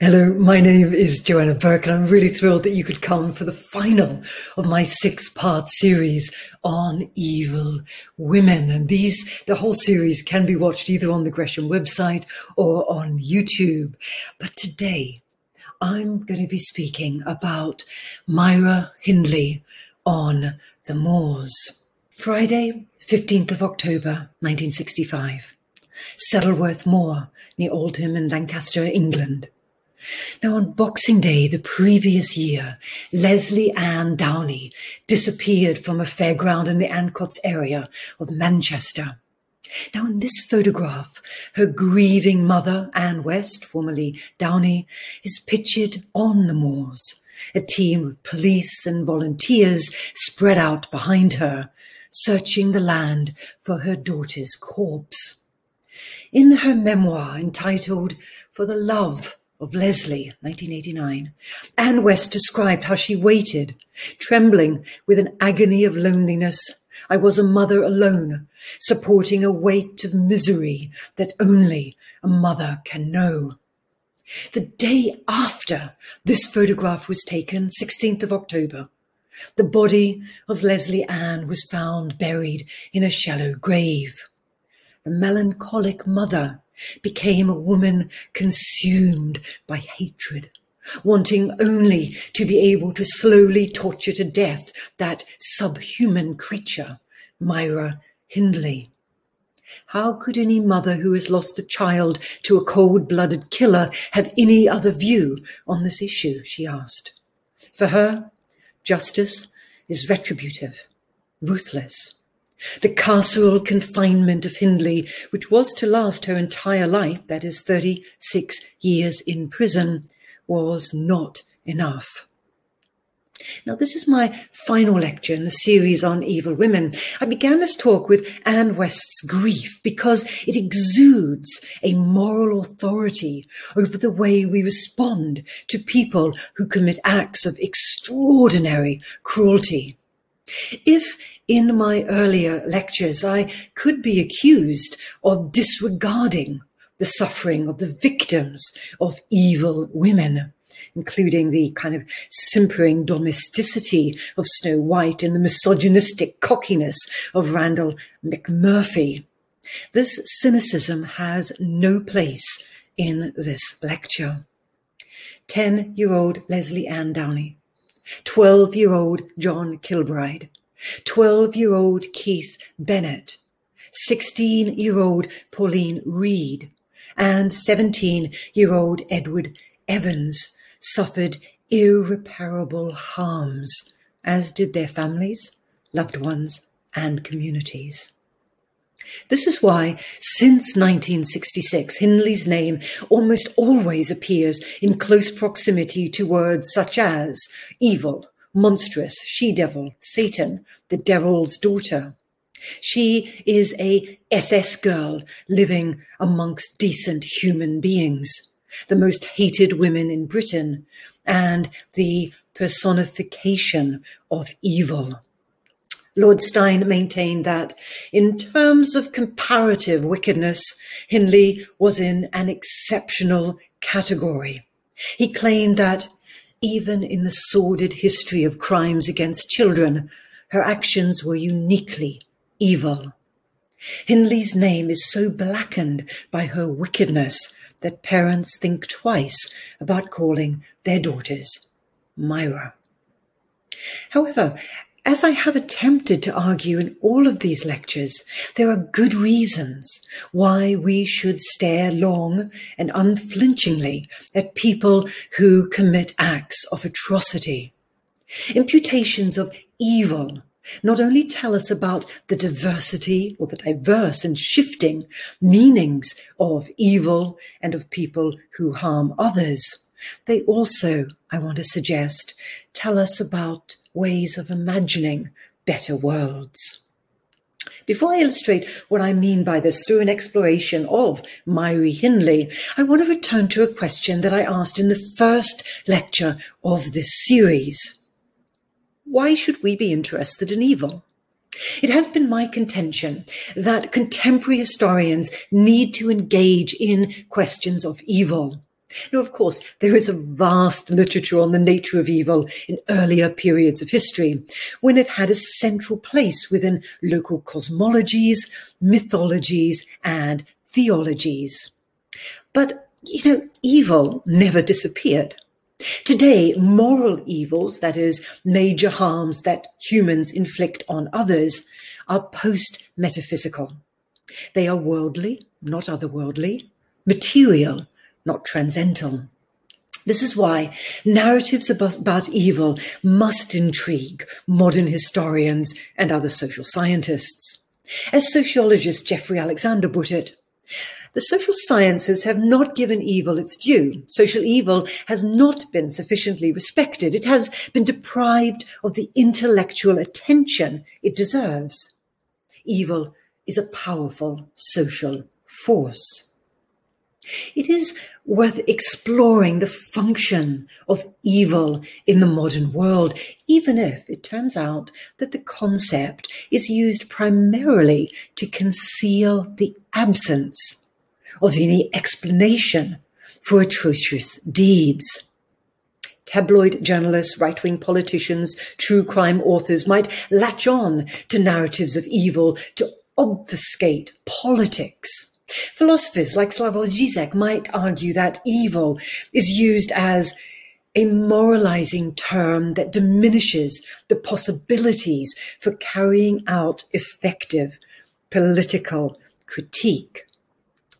Hello, my name is Joanna Bourke, and I'm really thrilled that you could come for the final of my six part series on evil women. And these, the whole series can be watched either on the Gresham website or on YouTube. But today, I'm going to be speaking about Myra Hindley on the moors. Friday, 15th of October, 1965. Saddleworth Moor, near Oldham in Lancaster, England. Now, on Boxing Day the previous year, Lesley Ann Downey disappeared from a fairground in the Ancoats area of Manchester. Now, in this photograph, her grieving mother, Anne West, formerly Downey, is pictured on the moors, a team of police and volunteers spread out behind her, searching the land for her daughter's corpse. In her memoir entitled For the Love of Lesley, 1989, Anne West described how she waited, trembling with an agony of loneliness. I was a mother alone, supporting a weight of misery that only a mother can know. The day after this photograph was taken, 16th of October, the body of Lesley Ann was found buried in a shallow grave. The melancholic mother became a woman consumed by hatred, wanting only to be able to slowly torture to death that subhuman creature, Myra Hindley. How could any mother who has lost a child to a cold blooded killer have any other view on this issue? she asked. For her, justice is retributive, ruthless. The carceral confinement of Hindley, which was to last her entire life, that is 36 years in prison, was not enough. Now, this is my final lecture in the series on evil women. I began this talk with Anne West's grief because it exudes a moral authority over the way we respond to people who commit acts of extraordinary cruelty. If in my earlier lectures I could be accused of disregarding the suffering of the victims of evil women, including the kind of simpering domesticity of Snow White and the misogynistic cockiness of Randle McMurphy. This cynicism has no place in this lecture. 10 year old Lesley Ann Downey 12 year old John Kilbride, 12 year old Keith Bennett, 16 year old Pauline Reade, and 17 year old Edward Evans suffered irreparable harms, as did their families, loved ones, and communities. This is why, since 1966, Hindley's name almost always appears in close proximity to words such as evil, monstrous, she-devil, Satan, the devil's daughter. She is a SS girl living amongst decent human beings, the most hated women in Britain, and the personification of evil. Lord Steyn maintained that, in terms of comparative wickedness, Hindley was in an exceptional category. He claimed that, even in the sordid history of crimes against children, her actions were uniquely evil. Hindley's name is so blackened by her wickedness that parents think twice about calling their daughters Myra. However, as I have attempted to argue in all of these lectures, there are good reasons why we should stare long and unflinchingly at people who commit acts of atrocity. Imputations of evil not only tell us about the diversity or the diverse and shifting meanings of evil and of people who harm others, they also, I want to suggest, tell us about ways of imagining better worlds. Before I illustrate what I mean by this through an exploration of Myra Hindley, I want to return to a question that I asked in the first lecture of this series. Why should we be interested in evil? It has been my contention that contemporary historians need to engage in questions of evil Now, of course, there is a vast literature on the nature of evil in earlier periods of history, when it had a central place within local cosmologies, mythologies, and theologies. But, you know, evil never disappeared. Today, moral evils, that is, major harms that humans inflict on others, are post metaphysical. They are worldly, not otherworldly, material, not transcendental. This is why narratives about, evil must intrigue modern historians and other social scientists. As sociologist Jeffrey Alexander put it, the social sciences have not given evil its due. Social evil has not been sufficiently respected. It has been deprived of the intellectual attention it deserves. Evil is a powerful social force. It is worth exploring the function of evil in the modern world, even if it turns out that the concept is used primarily to conceal the absence of any explanation for atrocious deeds. Tabloid journalists, right wing politicians, true crime authors might latch on to narratives of evil to obfuscate politics Philosophers like Slavoj Zizek might argue that evil is used as a moralizing term that diminishes the possibilities for carrying out effective political critique.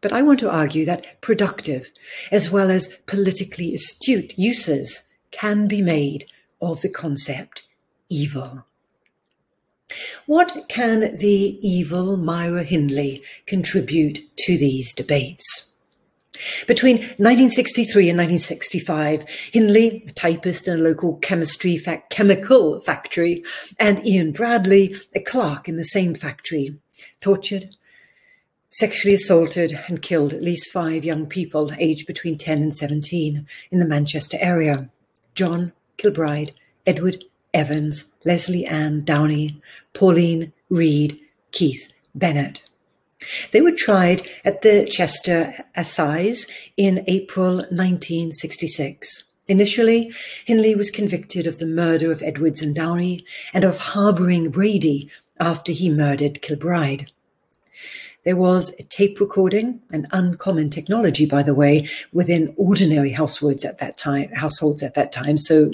But I want to argue that productive, as well as politically astute uses, can be made of the concept evil. What can the evil Myra Hindley contribute to these debates? Between 1963 and 1965, Hindley, a typist in a local chemistry fa- chemical factory, and Ian Brady, a clerk in the same factory, tortured, sexually assaulted, and killed at least five young people aged between 10 and 17 in the Manchester area. John Kilbride, Edward Evans, Lesley Ann Downey, Pauline Reade, Keith Bennett. They were tried at the Chester Assize in April 1966. Initially, Hindley was convicted of the murder of Edwards and Downey and of harbouring Brady after he murdered Kilbride. There was a tape recording, an uncommon technology, by the way, within ordinary households at that time. Households at that time, so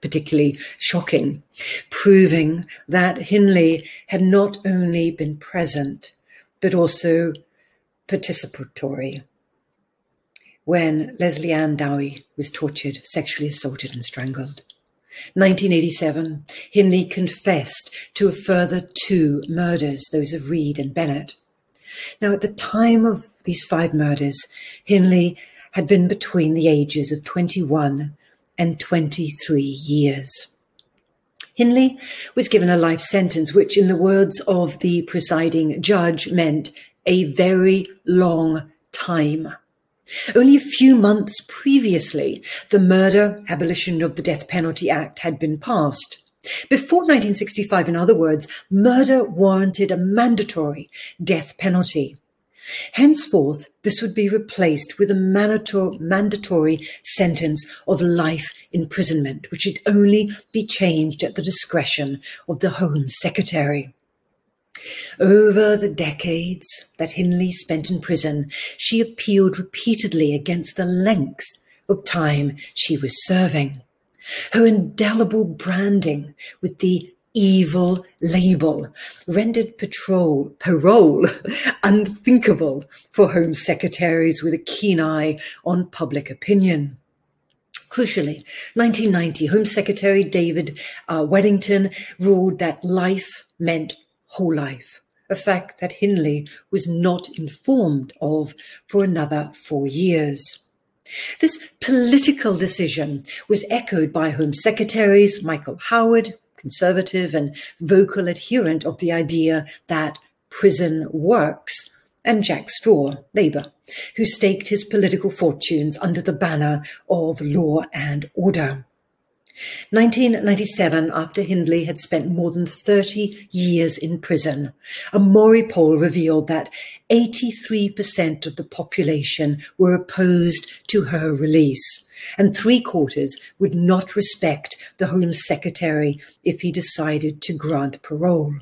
particularly shocking, proving that Hindley had not only been present, but also participatory when Lesley Ann Downey was tortured, sexually assaulted, and strangled. 1987, Hindley confessed to a further two murders, those of Reade and Bennett. Now, at the time of these five murders, Hindley had been between the ages of 21 and 23 years. Hindley was given a life sentence, which, in the words of the presiding judge, meant a very long time. Only a few months previously, the Murder Abolition of the Death Penalty Act had been passed. Before 1965, in other words, murder warranted a mandatory death penalty. Henceforth, this would be replaced with a mandatory sentence of life imprisonment, which would only be changed at the discretion of the Home Secretary. Over the decades that Hindley spent in prison, she appealed repeatedly against the length of time she was serving. Her indelible branding with the evil label rendered patrol, parole unthinkable for Home Secretaries with a keen eye on public opinion. Crucially, 1990, Home Secretary David uh, Waddington ruled that life meant whole life, a fact that Hindley was not informed of for another four years. This political decision was echoed by Home Secretaries Michael Howard, conservative and vocal adherent of the idea that prison works, and Jack Straw, Labour, who staked his political fortunes under the banner of law and order. 1997, after Hindley had spent more than 30 years in prison, a Mori poll revealed that 83% of the population were opposed to her release, and three quarters would not respect the Home Secretary if he decided to grant parole.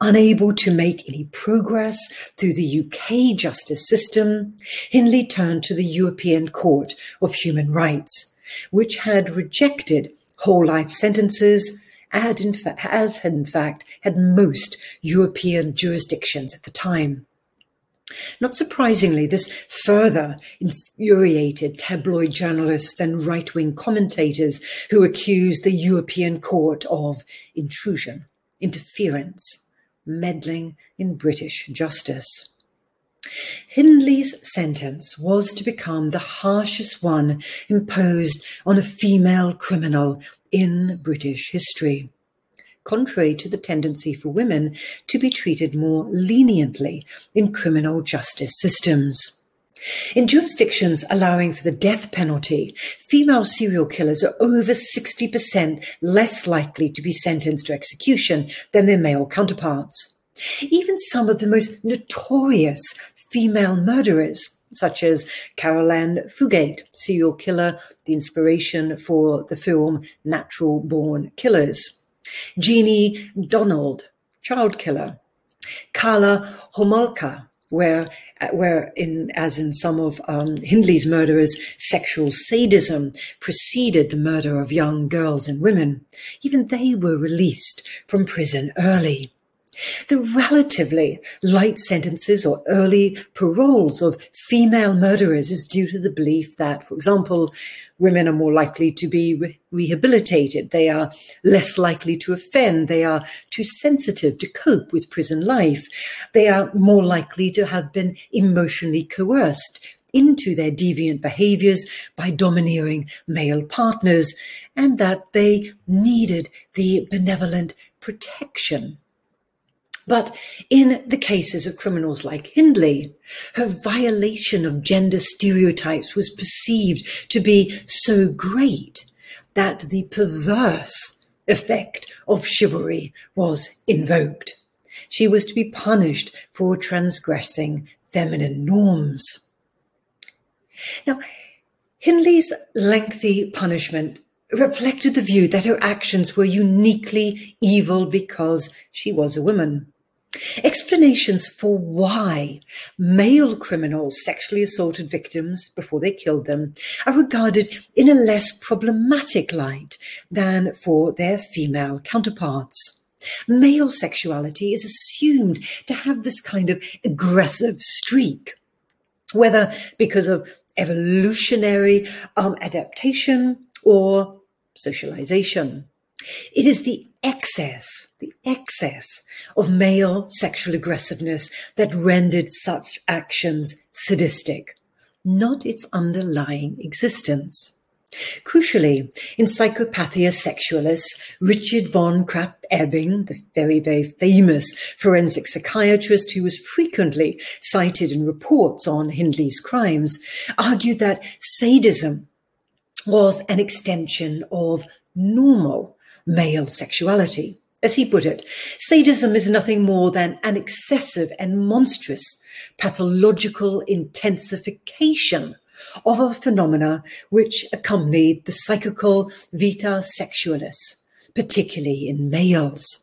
Unable to make any progress through the UK justice system, Hindley turned to the European Court of Human Rights which had rejected whole life sentences had in fa- as in fact had most European jurisdictions at the time. Not surprisingly, this further infuriated tabloid journalists and right wing commentators who accused the European Court of intrusion, interference, meddling in British justice. Hindley's sentence was to become the harshest one imposed on a female criminal in British history, contrary to the tendency for women to be treated more leniently in criminal justice systems. In jurisdictions allowing for the death penalty, female serial killers are over 60% less likely to be sentenced to execution than their male counterparts. Even some of the most notorious female murderers, such as Caril Ann Fugate, serial killer, the inspiration for the film Natural Born Killers, Jeannie Donald, child killer, Karla Homolka, where, where in, as in some of um, Hindley's murderers, sexual sadism preceded the murder of young girls and women. Even they were released from prison early. The relatively light sentences or early paroles of female murderers is due to the belief that, for example, women are more likely to be re- rehabilitated, they are less likely to offend, they are too sensitive to cope with prison life, they are more likely to have been emotionally coerced into their deviant behaviors by domineering male partners, and that they needed the benevolent protection but in the cases of criminals like Hindley, her violation of gender stereotypes was perceived to be so great that the perverse effect of chivalry was invoked. She was to be punished for transgressing feminine norms. Now, Hindley's lengthy punishment reflected the view that her actions were uniquely evil because she was a woman. Explanations for why male criminals sexually assaulted victims before they killed them are regarded in a less problematic light than for their female counterparts. Male sexuality is assumed to have this kind of aggressive streak, whether because of evolutionary um, adaptation or socialization. It is the excess, the excess of male sexual aggressiveness that rendered such actions sadistic, not its underlying existence. Crucially, in Psychopathia Sexualis, Richard von Krafft-Ebing, the very, very famous forensic psychiatrist who was frequently cited in reports on Hindley's crimes, argued that sadism was an extension of normal male sexuality. As he put it, sadism is nothing more than an excessive and monstrous pathological intensification of a phenomena which accompanied the psychical vita sexualis, particularly in males.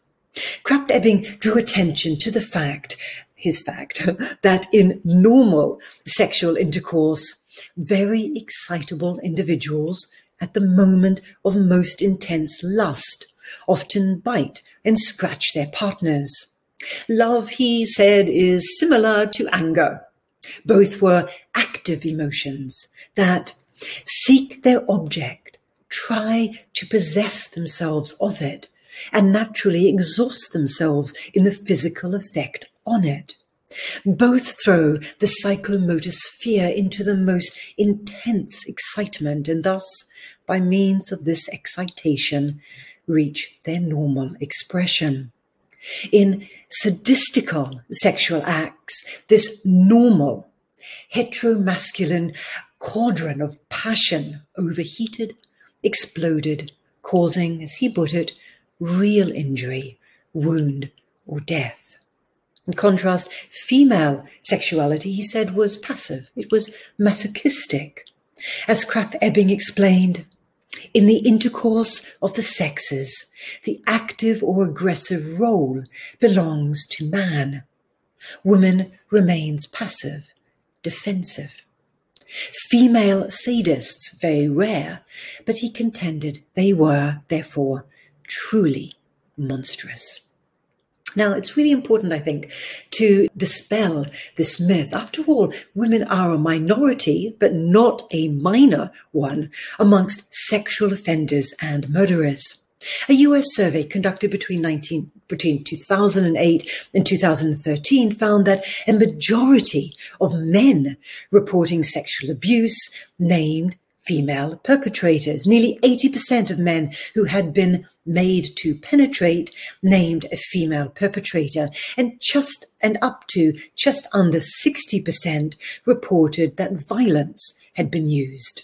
Krafft-Ebing drew attention to the fact, his fact, that in normal sexual intercourse, very excitable individuals at the moment of most intense lust, often bite and scratch their partners. Love, he said, is similar to anger. Both were active emotions that seek their object, try to possess themselves of it, and naturally exhaust themselves in the physical effect on it. Both throw the psychomotor sphere into the most intense excitement and thus, by means of this excitation, reach their normal expression. In sadistical sexual acts, this normal heteromasculine quadrant of passion overheated, exploded, causing, as he put it, real injury, wound, or death. In contrast, female sexuality, he said, was passive. It was masochistic. As Krafft Ebing explained, in the intercourse of the sexes, the active or aggressive role belongs to man. Woman remains passive, defensive. Female sadists, very rare, but he contended they were, therefore, truly monstrous. Now, it's really important, I think, to dispel this myth. After all, women are a minority, but not a minor one, amongst sexual offenders and murderers. A US survey conducted between, 19, between 2008 and 2013 found that a majority of men reporting sexual abuse named female perpetrators. Nearly 80% of men who had been made to penetrate named a female perpetrator, and just and up to just under 60% reported that violence had been used.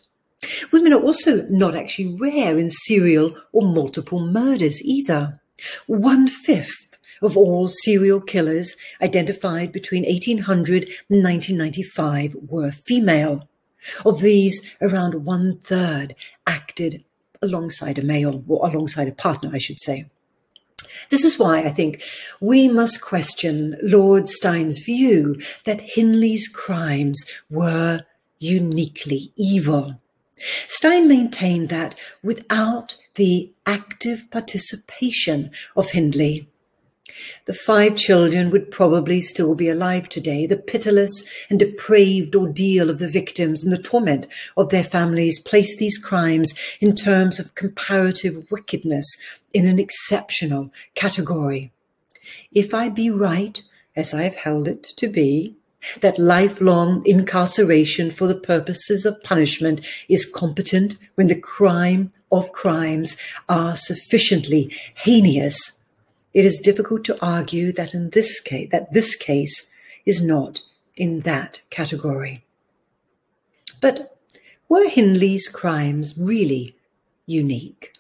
Women are also not actually rare in serial or multiple murders either. One fifth of all serial killers identified between 1800 and 1995 were female. Of these, around one third acted alongside a male, or alongside a partner, I should say. This is why I think we must question Lord Steyn's view that Hindley's crimes were uniquely evil. Steyn maintained that without the active participation of Hindley, the five children would probably still be alive today. The pitiless and depraved ordeal of the victims and the torment of their families place these crimes in terms of comparative wickedness in an exceptional category. If I be right, as I have held it to be, that lifelong incarceration for the purposes of punishment is competent when the crime of crimes are sufficiently heinous it is difficult to argue that in this case that this case is not in that category. But were Hindley's crimes really unique?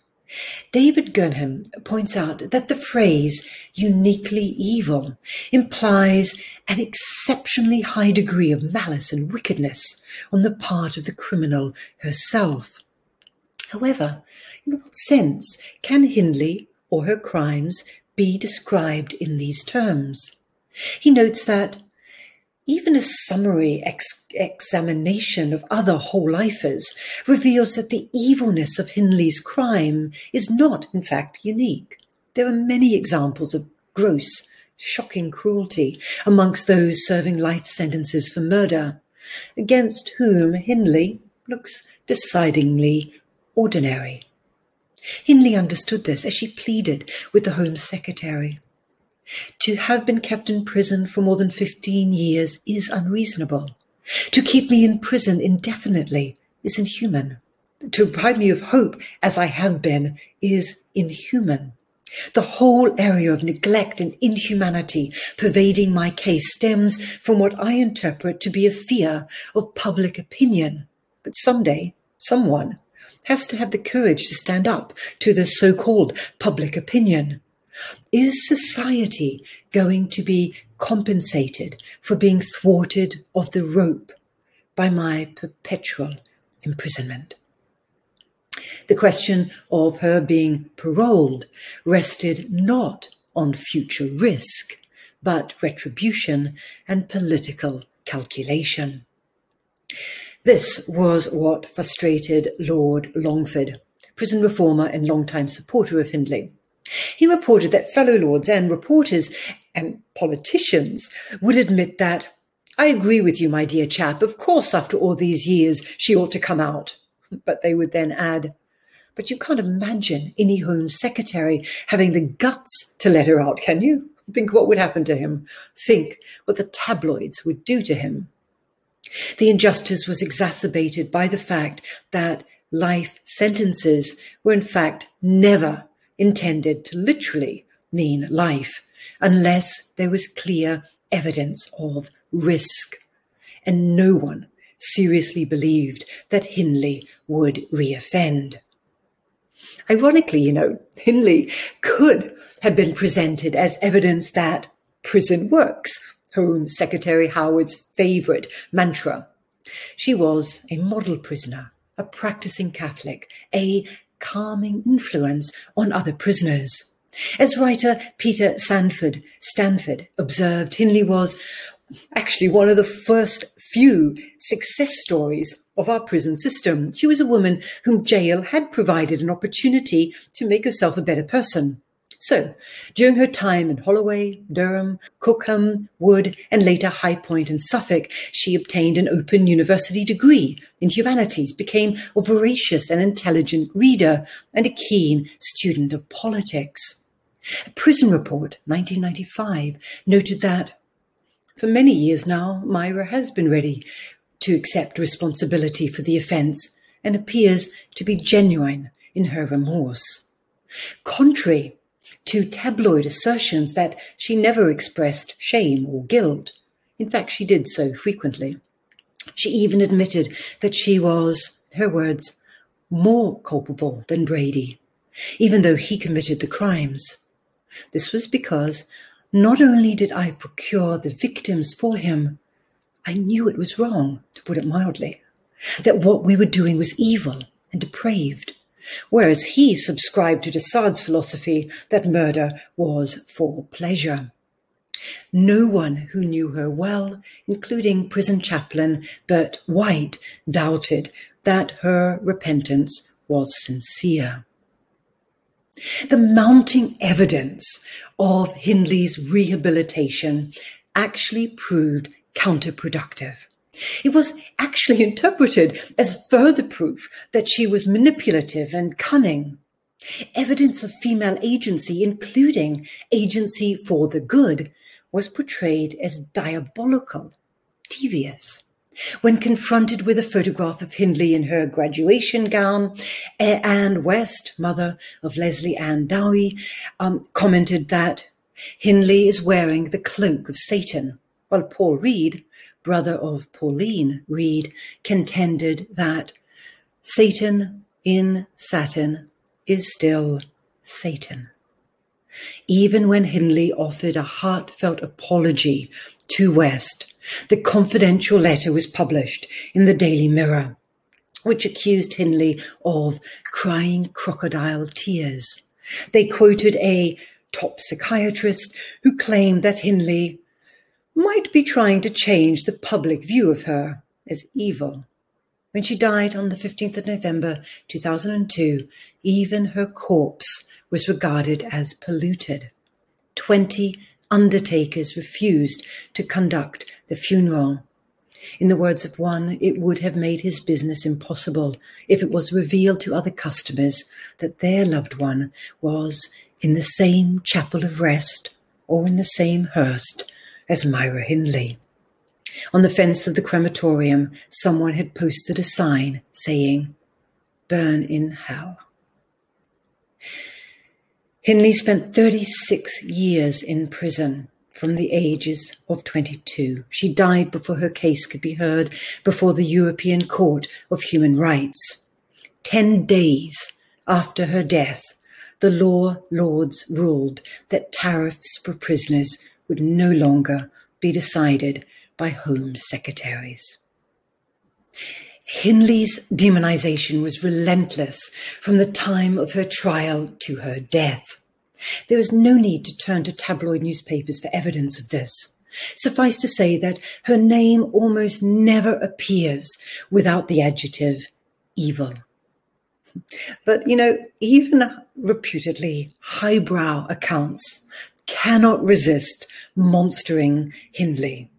David Gurnham points out that the phrase uniquely evil implies an exceptionally high degree of malice and wickedness on the part of the criminal herself. However, in what sense can Hindley or her crimes be described in these terms. He notes that even a summary ex- examination of other whole lifers reveals that the evilness of Hindley's crime is not, in fact, unique. There are many examples of gross, shocking cruelty amongst those serving life sentences for murder, against whom Hindley looks decidedly ordinary. Hindley understood this as she pleaded with the Home Secretary. To have been kept in prison for more than 15 years is unreasonable. To keep me in prison indefinitely is inhuman. To deprive me of hope, as I have been, is inhuman. The whole area of neglect and inhumanity pervading my case stems from what I interpret to be a fear of public opinion. But someday, someone has to have the courage to stand up to the so called public opinion. Is society going to be compensated for being thwarted of the rope by my perpetual imprisonment? The question of her being paroled rested not on future risk, but retribution and political calculation. This was what frustrated Lord Longford, prison reformer and long-time supporter of Hindley. He reported that fellow lords and reporters and politicians would admit that, I agree with you, my dear chap. Of course, after all these years, she ought to come out. But they would then add, but you can't imagine any Home Secretary having the guts to let her out, can you? Think what would happen to him. Think what the tabloids would do to him. The injustice was exacerbated by the fact that life sentences were in fact never intended to literally mean life unless there was clear evidence of risk. And no one seriously believed that Hindley would reoffend. Ironically, you know, Hindley could have been presented as evidence that prison works, Home Secretary Howard's favorite mantra. She was a model prisoner, a practicing Catholic, a calming influence on other prisoners. As writer Peter Sanford Stanford observed, Hindley was actually one of the first few success stories of our prison system. She was a woman whom jail had provided an opportunity to make herself a better person. So, during her time in Holloway, Durham, Cookham, Wood, and later High Point in Suffolk, she obtained an open university degree in humanities, became a voracious and intelligent reader, and a keen student of politics. A prison report, 1995, noted that for many years now, Myra has been ready to accept responsibility for the offence and appears to be genuine in her remorse. Contrary to tabloid assertions that she never expressed shame or guilt, in fact, she did so frequently. She even admitted that she was, her words, more culpable than Brady, even though he committed the crimes. This was because not only did I procure the victims for him, I knew it was wrong, to put it mildly, that what we were doing was evil and depraved, whereas he subscribed to de Sade's philosophy that murder was for pleasure. No one who knew her well, including prison chaplain Bert White, doubted that her repentance was sincere. The mounting evidence of Hindley's rehabilitation actually proved counterproductive. It was actually interpreted as further proof that she was manipulative and cunning. Evidence of female agency, including agency for the good, was portrayed as diabolical, devious. When confronted with a photograph of Hindley in her graduation gown, Anne West, mother of Lesley Ann Downey, um, commented that Hindley is wearing the cloak of Satan, while Paul Reade, brother of Pauline Reade, contended that Satan in satin is still Satan. Even when Hindley offered a heartfelt apology to West, the confidential letter was published in the Daily Mirror, which accused Hindley of crying crocodile tears. They quoted a top psychiatrist who claimed that Hindley might be trying to change the public view of her as evil. When she died on the 15th of November 2002, even her corpse was regarded as polluted. 20 undertakers refused to conduct the funeral. In the words of one, it would have made his business impossible if it was revealed to other customers that their loved one was in the same chapel of rest or in the same hearse as Myra Hindley. On the fence of the crematorium, someone had posted a sign saying, Burn in hell. Hindley spent 36 years in prison from the ages of 22. She died before her case could be heard before the European Court of Human Rights. Ten days after her death, the law lords ruled that tariffs for prisoners would no longer be decided by Home Secretaries. Hindley's demonization was relentless from the time of her trial to her death. There is no need to turn to tabloid newspapers for evidence of this. Suffice to say that her name almost never appears without the adjective evil. But, you know, even reputedly highbrow accounts cannot resist monstering Hindley.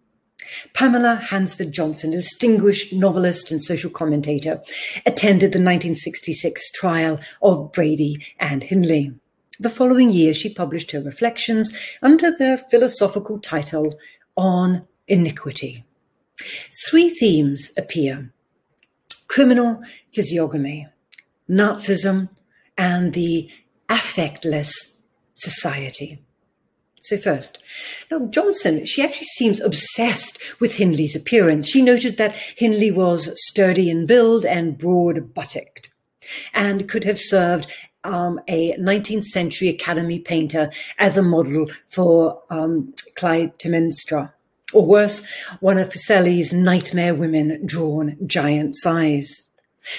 Pamela Hansford Johnson, a distinguished novelist and social commentator, attended the 1966 trial of Brady and Hindley. The following year, she published her reflections under the philosophical title On Iniquity. Three themes appear criminal physiognomy, Nazism, and the affectless society. So first, now Johnson, she actually seems obsessed with Hindley's appearance. She noted that Hindley was sturdy in build and broad buttocked. and could have served um, a 19th century Academy painter as a model for um, Clytemnestra. Or worse, one of Fuseli's nightmare women drawn giant size.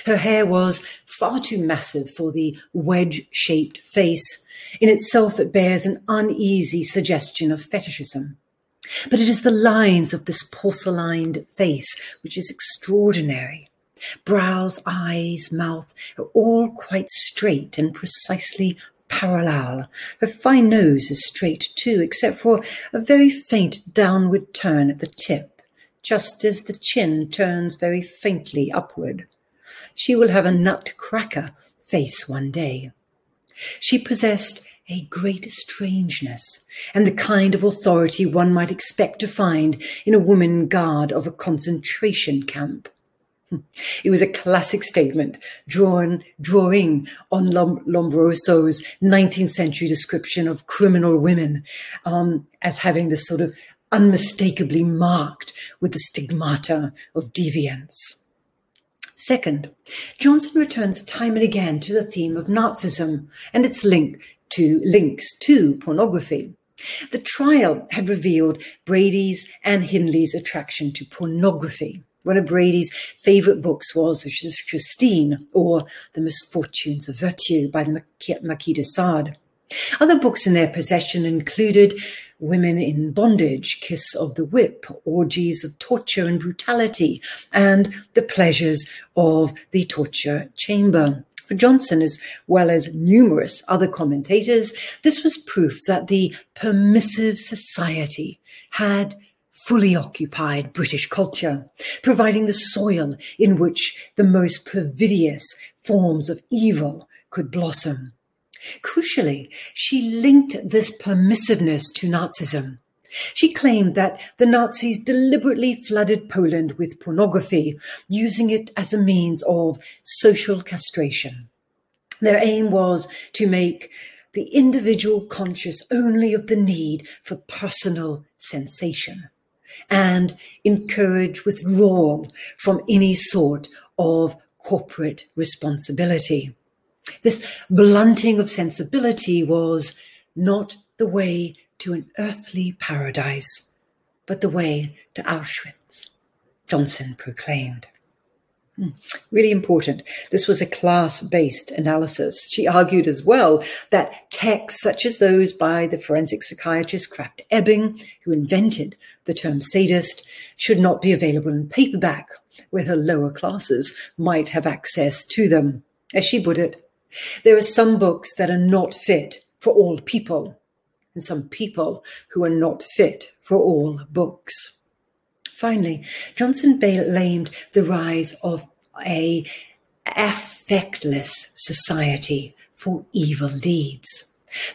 Her hair was far too massive for the wedge-shaped face. In itself, it bears an uneasy suggestion of fetishism. But it is the lines of this porcelained face which is extraordinary. Brows, eyes, mouth are all quite straight and precisely parallel. Her fine nose is straight too, except for a very faint downward turn at the tip, just as the chin turns very faintly upward. She will have a nutcracker face one day. She possessed a great strangeness and the kind of authority one might expect to find in a woman guard of a concentration camp. It was a classic statement, drawn, drawing on Lombroso's 19th century description of criminal women um, as having this sort of unmistakably marked with the stigmata of deviance. Second, Johnson returns time and again to the theme of Nazism and its link to links to pornography. The trial had revealed Brady's and Hindley's attraction to pornography. One of Brady's favourite books was Justine, or The Misfortunes of Virtue by the Marquis de Sade. Other books in their possession included Women in Bondage, Kiss of the Whip, Orgies of Torture and Brutality, and The Pleasures of the Torture Chamber. For Johnson, as well as numerous other commentators, this was proof that the permissive society had fully occupied British culture, providing the soil in which the most perfidious forms of evil could blossom. Crucially, she linked this permissiveness to Nazism. She claimed that the Nazis deliberately flooded Poland with pornography, using it as a means of social castration. Their aim was to make the individual conscious only of the need for personal sensation and encourage withdrawal from any sort of corporate responsibility. This blunting of sensibility was not the way to an earthly paradise, but the way to Auschwitz, Johnson proclaimed. Hmm. Really important. This was a class based analysis. She argued as well that texts such as those by the forensic psychiatrist Krafft Ebing, who invented the term sadist, should not be available in paperback, where the lower classes might have access to them. As she put it, there are some books that are not fit for all people, and some people who are not fit for all books. Finally, Johnson blamed the rise of a affectless society for evil deeds.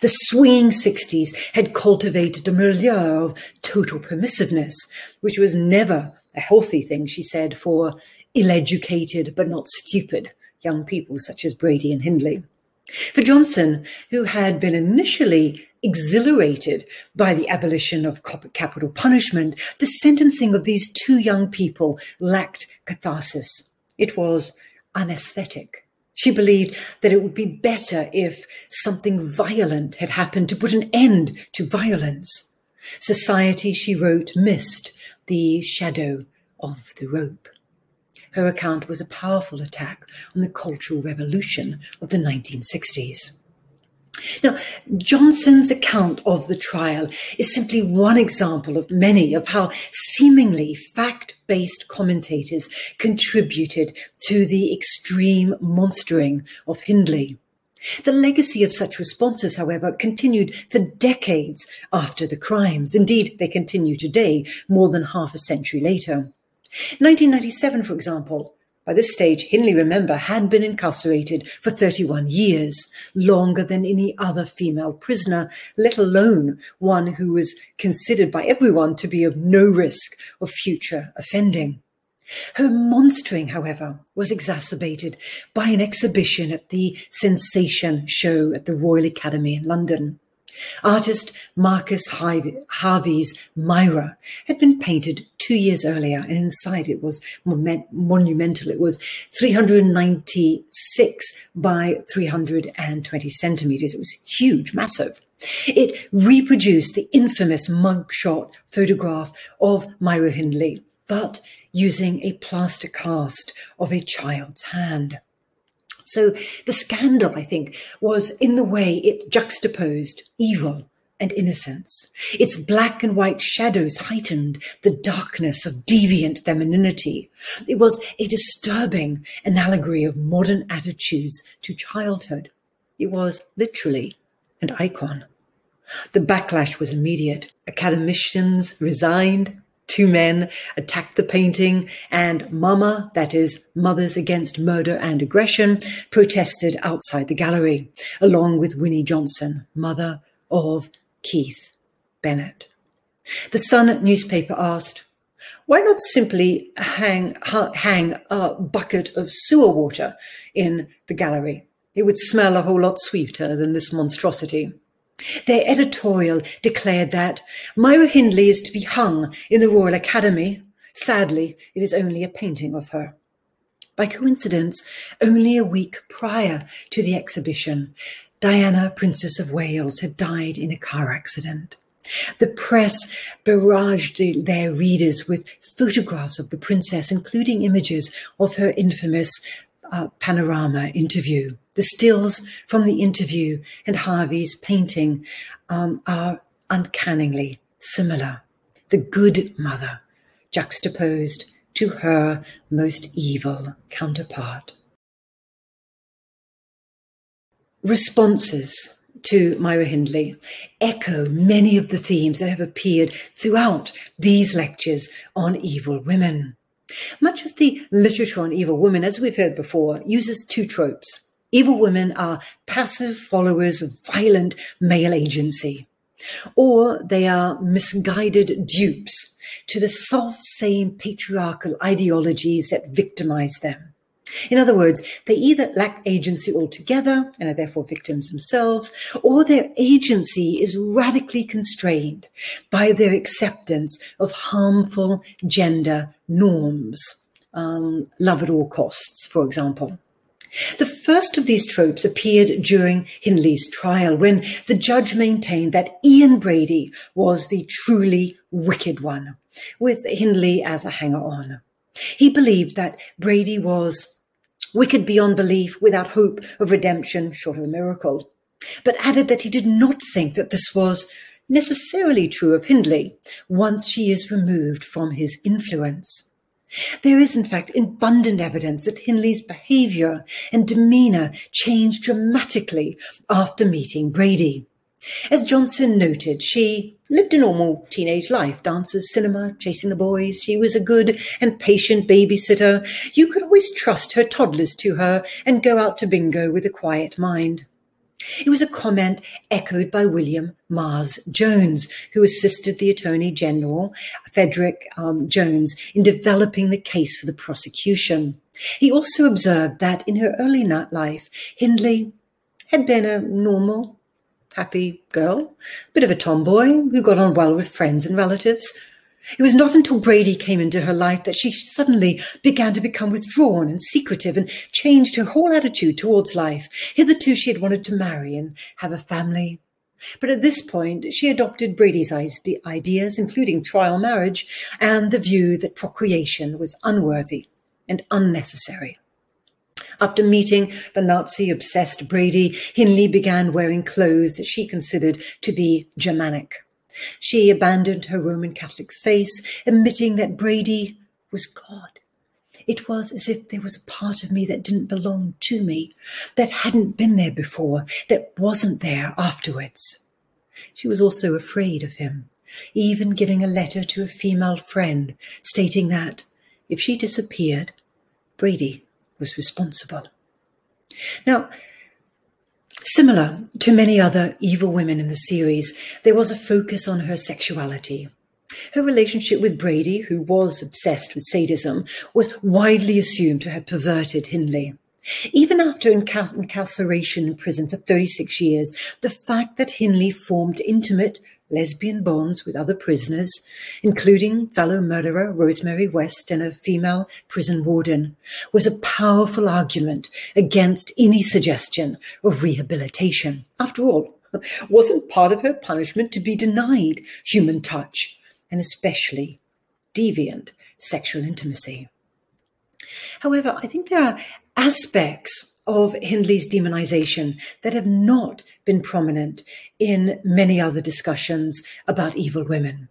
The swinging 60s had cultivated a milieu of total permissiveness, which was never a healthy thing, she said, for ill educated but not stupid young people such as Brady and Hindley. For Johnson, who had been initially exhilarated by the abolition of capital punishment, the sentencing of these two young people lacked catharsis. It was anesthetic. She believed that it would be better if something violent had happened to put an end to violence. Society, she wrote, missed the shadow of the rope. Her account was a powerful attack on the cultural revolution of the 1960s. Now, Johnson's account of the trial is simply one example of many of how seemingly fact based commentators contributed to the extreme monstering of Hindley. The legacy of such responses, however, continued for decades after the crimes. Indeed, they continue today, more than half a century later. 1997, for example, by this stage, Hindley, remember, had been incarcerated for 31 years, longer than any other female prisoner, let alone one who was considered by everyone to be of no risk of future offending. Her monstering, however, was exacerbated by an exhibition at the Sensation show at the Royal Academy in London. Artist Marcus Harvey's Myra had been painted two years earlier, and inside it was monumental. It was 396 by 320 centimeters. It was huge, massive. It reproduced the infamous mugshot photograph of Myra Hindley, but using a plaster cast of a child's hand. So the scandal, I think, was in the way it juxtaposed evil and innocence. Its black and white shadows heightened the darkness of deviant femininity. It was a disturbing allegory of modern attitudes to childhood. It was literally an icon. The backlash was immediate. Academicians resigned, two men attacked the painting, and Mama, that is, Mothers Against Murder and Aggression, protested outside the gallery, along with Winnie Johnson, mother of Keith Bennett. The Sun newspaper asked, why not simply hang, hang a bucket of sewer water in the gallery? It would smell a whole lot sweeter than this monstrosity. Their editorial declared that Myra Hindley is to be hung in the Royal Academy. Sadly, it is only a painting of her. By coincidence, only a week prior to the exhibition, Diana, Princess of Wales, had died in a car accident. The press barraged their readers with photographs of the princess, including images of her infamous uh, panorama interview. The stills from the interview and Harvey's painting um, are uncannily similar. The good mother juxtaposed to her most evil counterpart. Responses to Myra Hindley echo many of the themes that have appeared throughout these lectures on evil women. Much of the literature on evil women, as we've heard before, uses two tropes. Evil women are passive followers of violent male agency, or they are misguided dupes to the self-same patriarchal ideologies that victimize them. In other words, they either lack agency altogether and are therefore victims themselves, or their agency is radically constrained by their acceptance of harmful gender norms. Um, love at all costs, for example. The first of these tropes appeared during Hindley's trial when the judge maintained that Ian Brady was the truly wicked one, with Hindley as a hanger on. He believed that Brady was wicked beyond belief, without hope of redemption, short of a miracle, but added that he did not think that this was necessarily true of Hindley once she is removed from his influence. There is, in fact, abundant evidence that Hindley's behavior and demeanor changed dramatically after meeting Brady. As Johnson noted, she lived a normal teenage life dances, cinema, chasing the boys. She was a good and patient babysitter. You could always trust her toddlers to her and go out to bingo with a quiet mind. It was a comment echoed by William Mars Jones, who assisted the Attorney General, Frederick um, Jones, in developing the case for the prosecution. He also observed that in her early life, Hindley had been a normal, happy girl, a bit of a tomboy who got on well with friends and relatives. It was not until Brady came into her life that she suddenly began to become withdrawn and secretive and changed her whole attitude towards life. Hitherto, she had wanted to marry and have a family. But at this point, she adopted Brady's ideas, including trial marriage and the view that procreation was unworthy and unnecessary. After meeting the Nazi obsessed Brady, Hindley began wearing clothes that she considered to be Germanic. She abandoned her Roman Catholic faith, admitting that Brady was God. It was as if there was a part of me that didn't belong to me, that hadn't been there before, that wasn't there afterwards. She was also afraid of him, even giving a letter to a female friend stating that if she disappeared, Brady was responsible. Now, similar to many other evil women in the series, there was a focus on her sexuality. Her relationship with Brady, who was obsessed with sadism, was widely assumed to have perverted Hindley. Even after incarceration in prison for 36 years, the fact that Hindley formed intimate lesbian bonds with other prisoners, including fellow murderer Rosemary West and a female prison warden, was a powerful argument against any suggestion of rehabilitation. After all, wasn't part of her punishment to be denied human touch, and especially deviant sexual intimacy? However, I think there are aspects of Hindley's demonization that have not been prominent in many other discussions about evil women.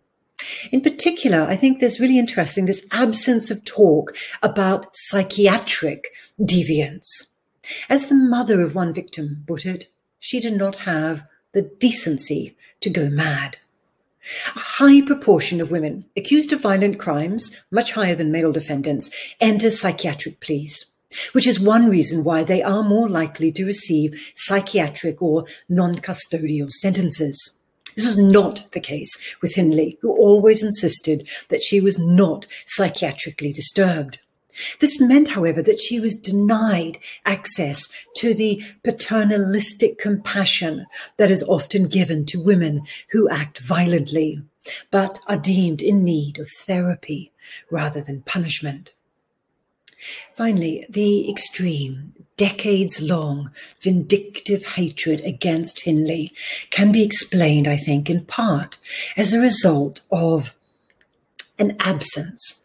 In particular, I think there's really interesting this absence of talk about psychiatric deviance. As the mother of one victim put it, she did not have the decency to go mad. A high proportion of women accused of violent crimes, much higher than male defendants, enter psychiatric pleas, which is one reason why they are more likely to receive psychiatric or non custodial sentences. This was not the case with Hindley, who always insisted that she was not psychiatrically disturbed. This meant, however, that she was denied access to the paternalistic compassion that is often given to women who act violently, but are deemed in need of therapy rather than punishment. Finally, the extreme, decades long vindictive hatred against Hindley can be explained, I think, in part as a result of an absence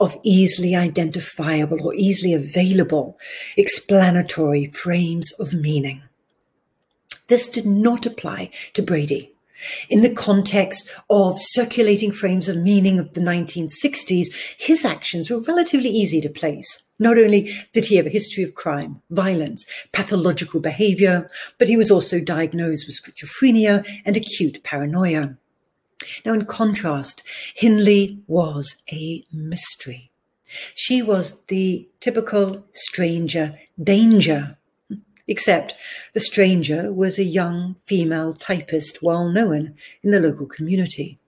of easily identifiable or easily available explanatory frames of meaning. This did not apply to Brady. In the context of circulating frames of meaning of the 1960s, his actions were relatively easy to place. Not only did he have a history of crime, violence, pathological behavior, but he was also diagnosed with schizophrenia and acute paranoia. Now, in contrast, Hindley was a mystery. She was the typical stranger danger, except the stranger was a young female typist well known in the local community.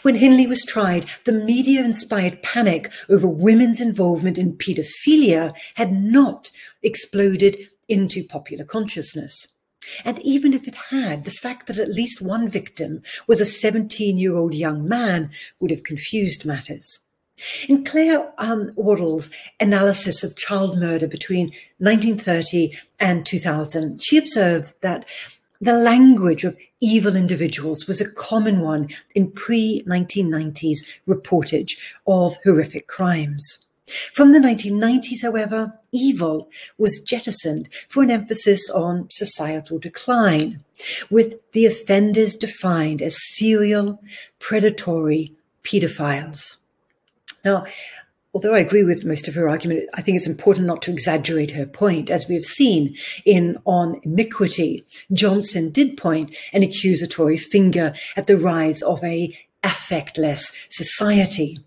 When Hindley was tried, the media inspired panic over women's involvement in paedophilia had not exploded into popular consciousness. And even if it had, the fact that at least one victim was a 17 year old young man would have confused matters. In Claire um, Waddell's analysis of child murder between 1930 and 2000, she observed that the language of evil individuals was a common one in pre 1990s reportage of horrific crimes. From the 1990s, however, evil was jettisoned for an emphasis on societal decline, with the offenders defined as serial, predatory pedophiles. Now, although I agree with most of her argument, I think it's important not to exaggerate her point. As we have seen in On Iniquity, Johnson did point an accusatory finger at the rise of a affectless society.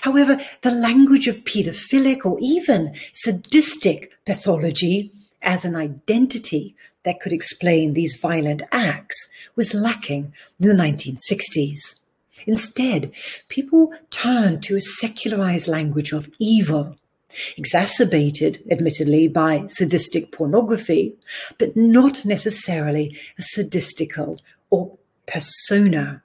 However, the language of pedophilic or even sadistic pathology as an identity that could explain these violent acts was lacking in the 1960s. Instead, people turned to a secularized language of evil, exacerbated, admittedly, by sadistic pornography, but not necessarily a sadistical or persona.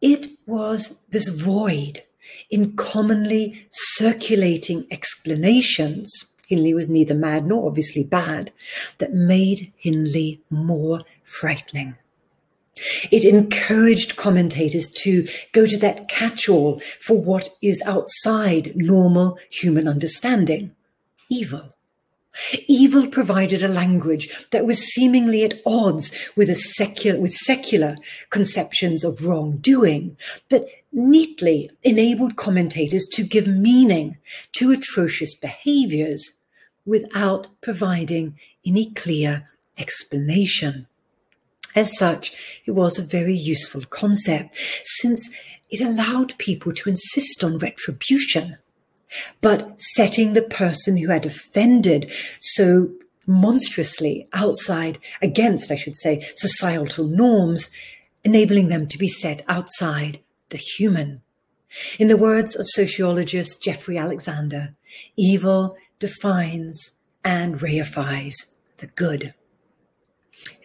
It was this void in commonly circulating explanations, Hindley was neither mad nor obviously bad, that made Hindley more frightening. It encouraged commentators to go to that catch all for what is outside normal human understanding evil. Evil provided a language that was seemingly at odds with, secular, with secular conceptions of wrongdoing, but neatly enabled commentators to give meaning to atrocious behaviors without providing any clear explanation. As such, it was a very useful concept since it allowed people to insist on retribution, but setting the person who had offended so monstrously outside, against, I should say, societal norms, enabling them to be set outside the human. In the words of sociologist Jeffrey Alexander, evil defines and reifies the good.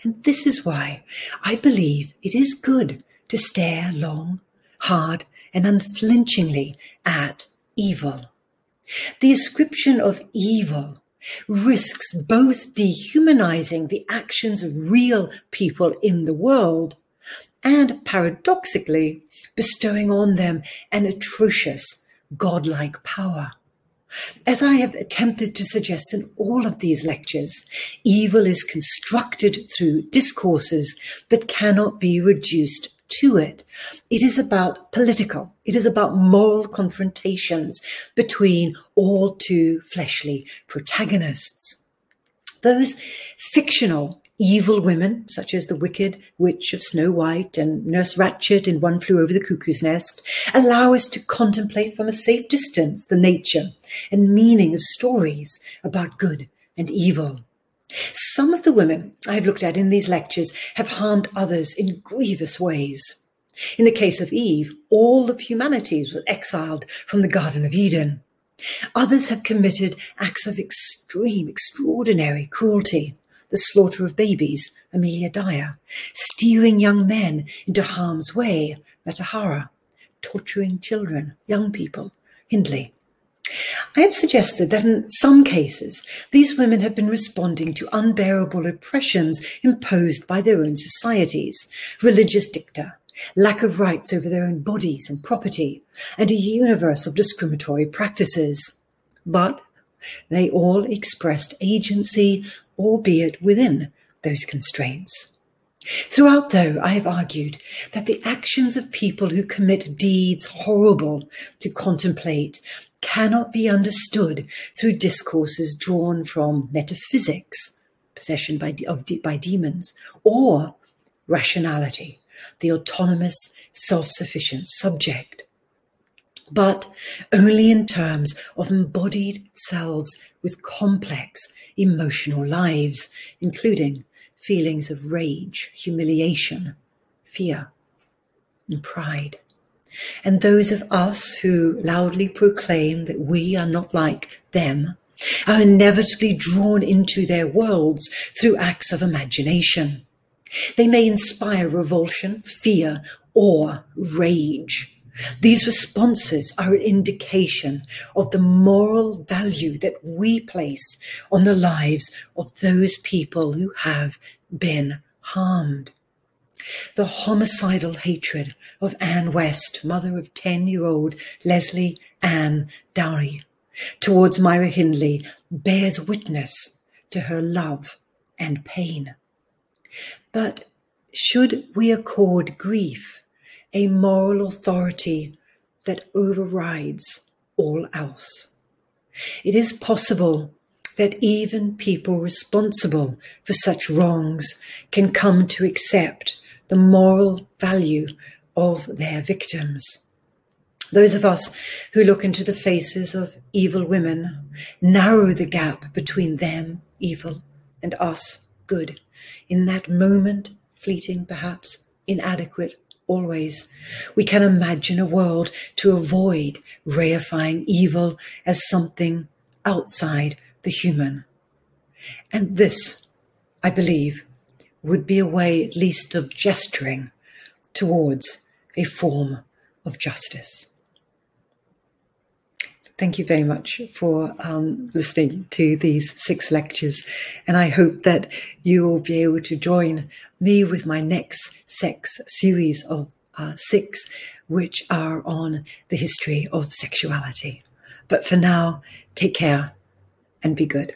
And this is why I believe it is good to stare long, hard, and unflinchingly at evil. The ascription of evil risks both dehumanizing the actions of real people in the world and paradoxically bestowing on them an atrocious godlike power. As I have attempted to suggest in all of these lectures, evil is constructed through discourses but cannot be reduced to it. It is about political, it is about moral confrontations between all too fleshly protagonists. Those fictional evil women, such as the wicked witch of Snow White and Nurse Ratched in One Flew Over the Cuckoo's Nest, allow us to contemplate from a safe distance the nature and meaning of stories about good and evil. Some of the women I've looked at in these lectures have harmed others in grievous ways. In the case of Eve, all of humanity was exiled from the Garden of Eden. Others have committed acts of extreme, extraordinary cruelty the slaughter of babies, Amelia Dyer, steering young men into harm's way, Mata Hari, torturing children, young people, Hindley. I have suggested that in some cases, these women have been responding to unbearable oppressions imposed by their own societies, religious dicta, lack of rights over their own bodies and property, and a universe of discriminatory practices. But they all expressed agency, albeit within those constraints. Throughout, though, I have argued that the actions of people who commit deeds horrible to contemplate cannot be understood through discourses drawn from metaphysics, possession by, by demons, or rationality, the autonomous, self sufficient subject but only in terms of embodied selves with complex emotional lives, including feelings of rage, humiliation, fear, and pride. And those of us who loudly proclaim that we are not like them are inevitably drawn into their worlds through acts of imagination. They may inspire revulsion, fear, or rage these responses are an indication of the moral value that we place on the lives of those people who have been harmed. The homicidal hatred of Anne West, mother of 10 year old Lesley Ann Downey, towards Myra Hindley bears witness to her love and pain. But should we accord grief a moral authority that overrides all else. It is possible that even people responsible for such wrongs can come to accept the moral value of their victims. Those of us who look into the faces of evil women narrow the gap between them, evil, and us, good, in that moment, fleeting perhaps, inadequate always. We can imagine a world to avoid reifying evil as something outside the human. And this, I believe, would be a way at least of gesturing towards a form of justice. Thank you very much for um, listening to these six lectures. And I hope that you will be able to join me with my next sex series of uh, six, which are on the history of sexuality. But for now, take care and be good.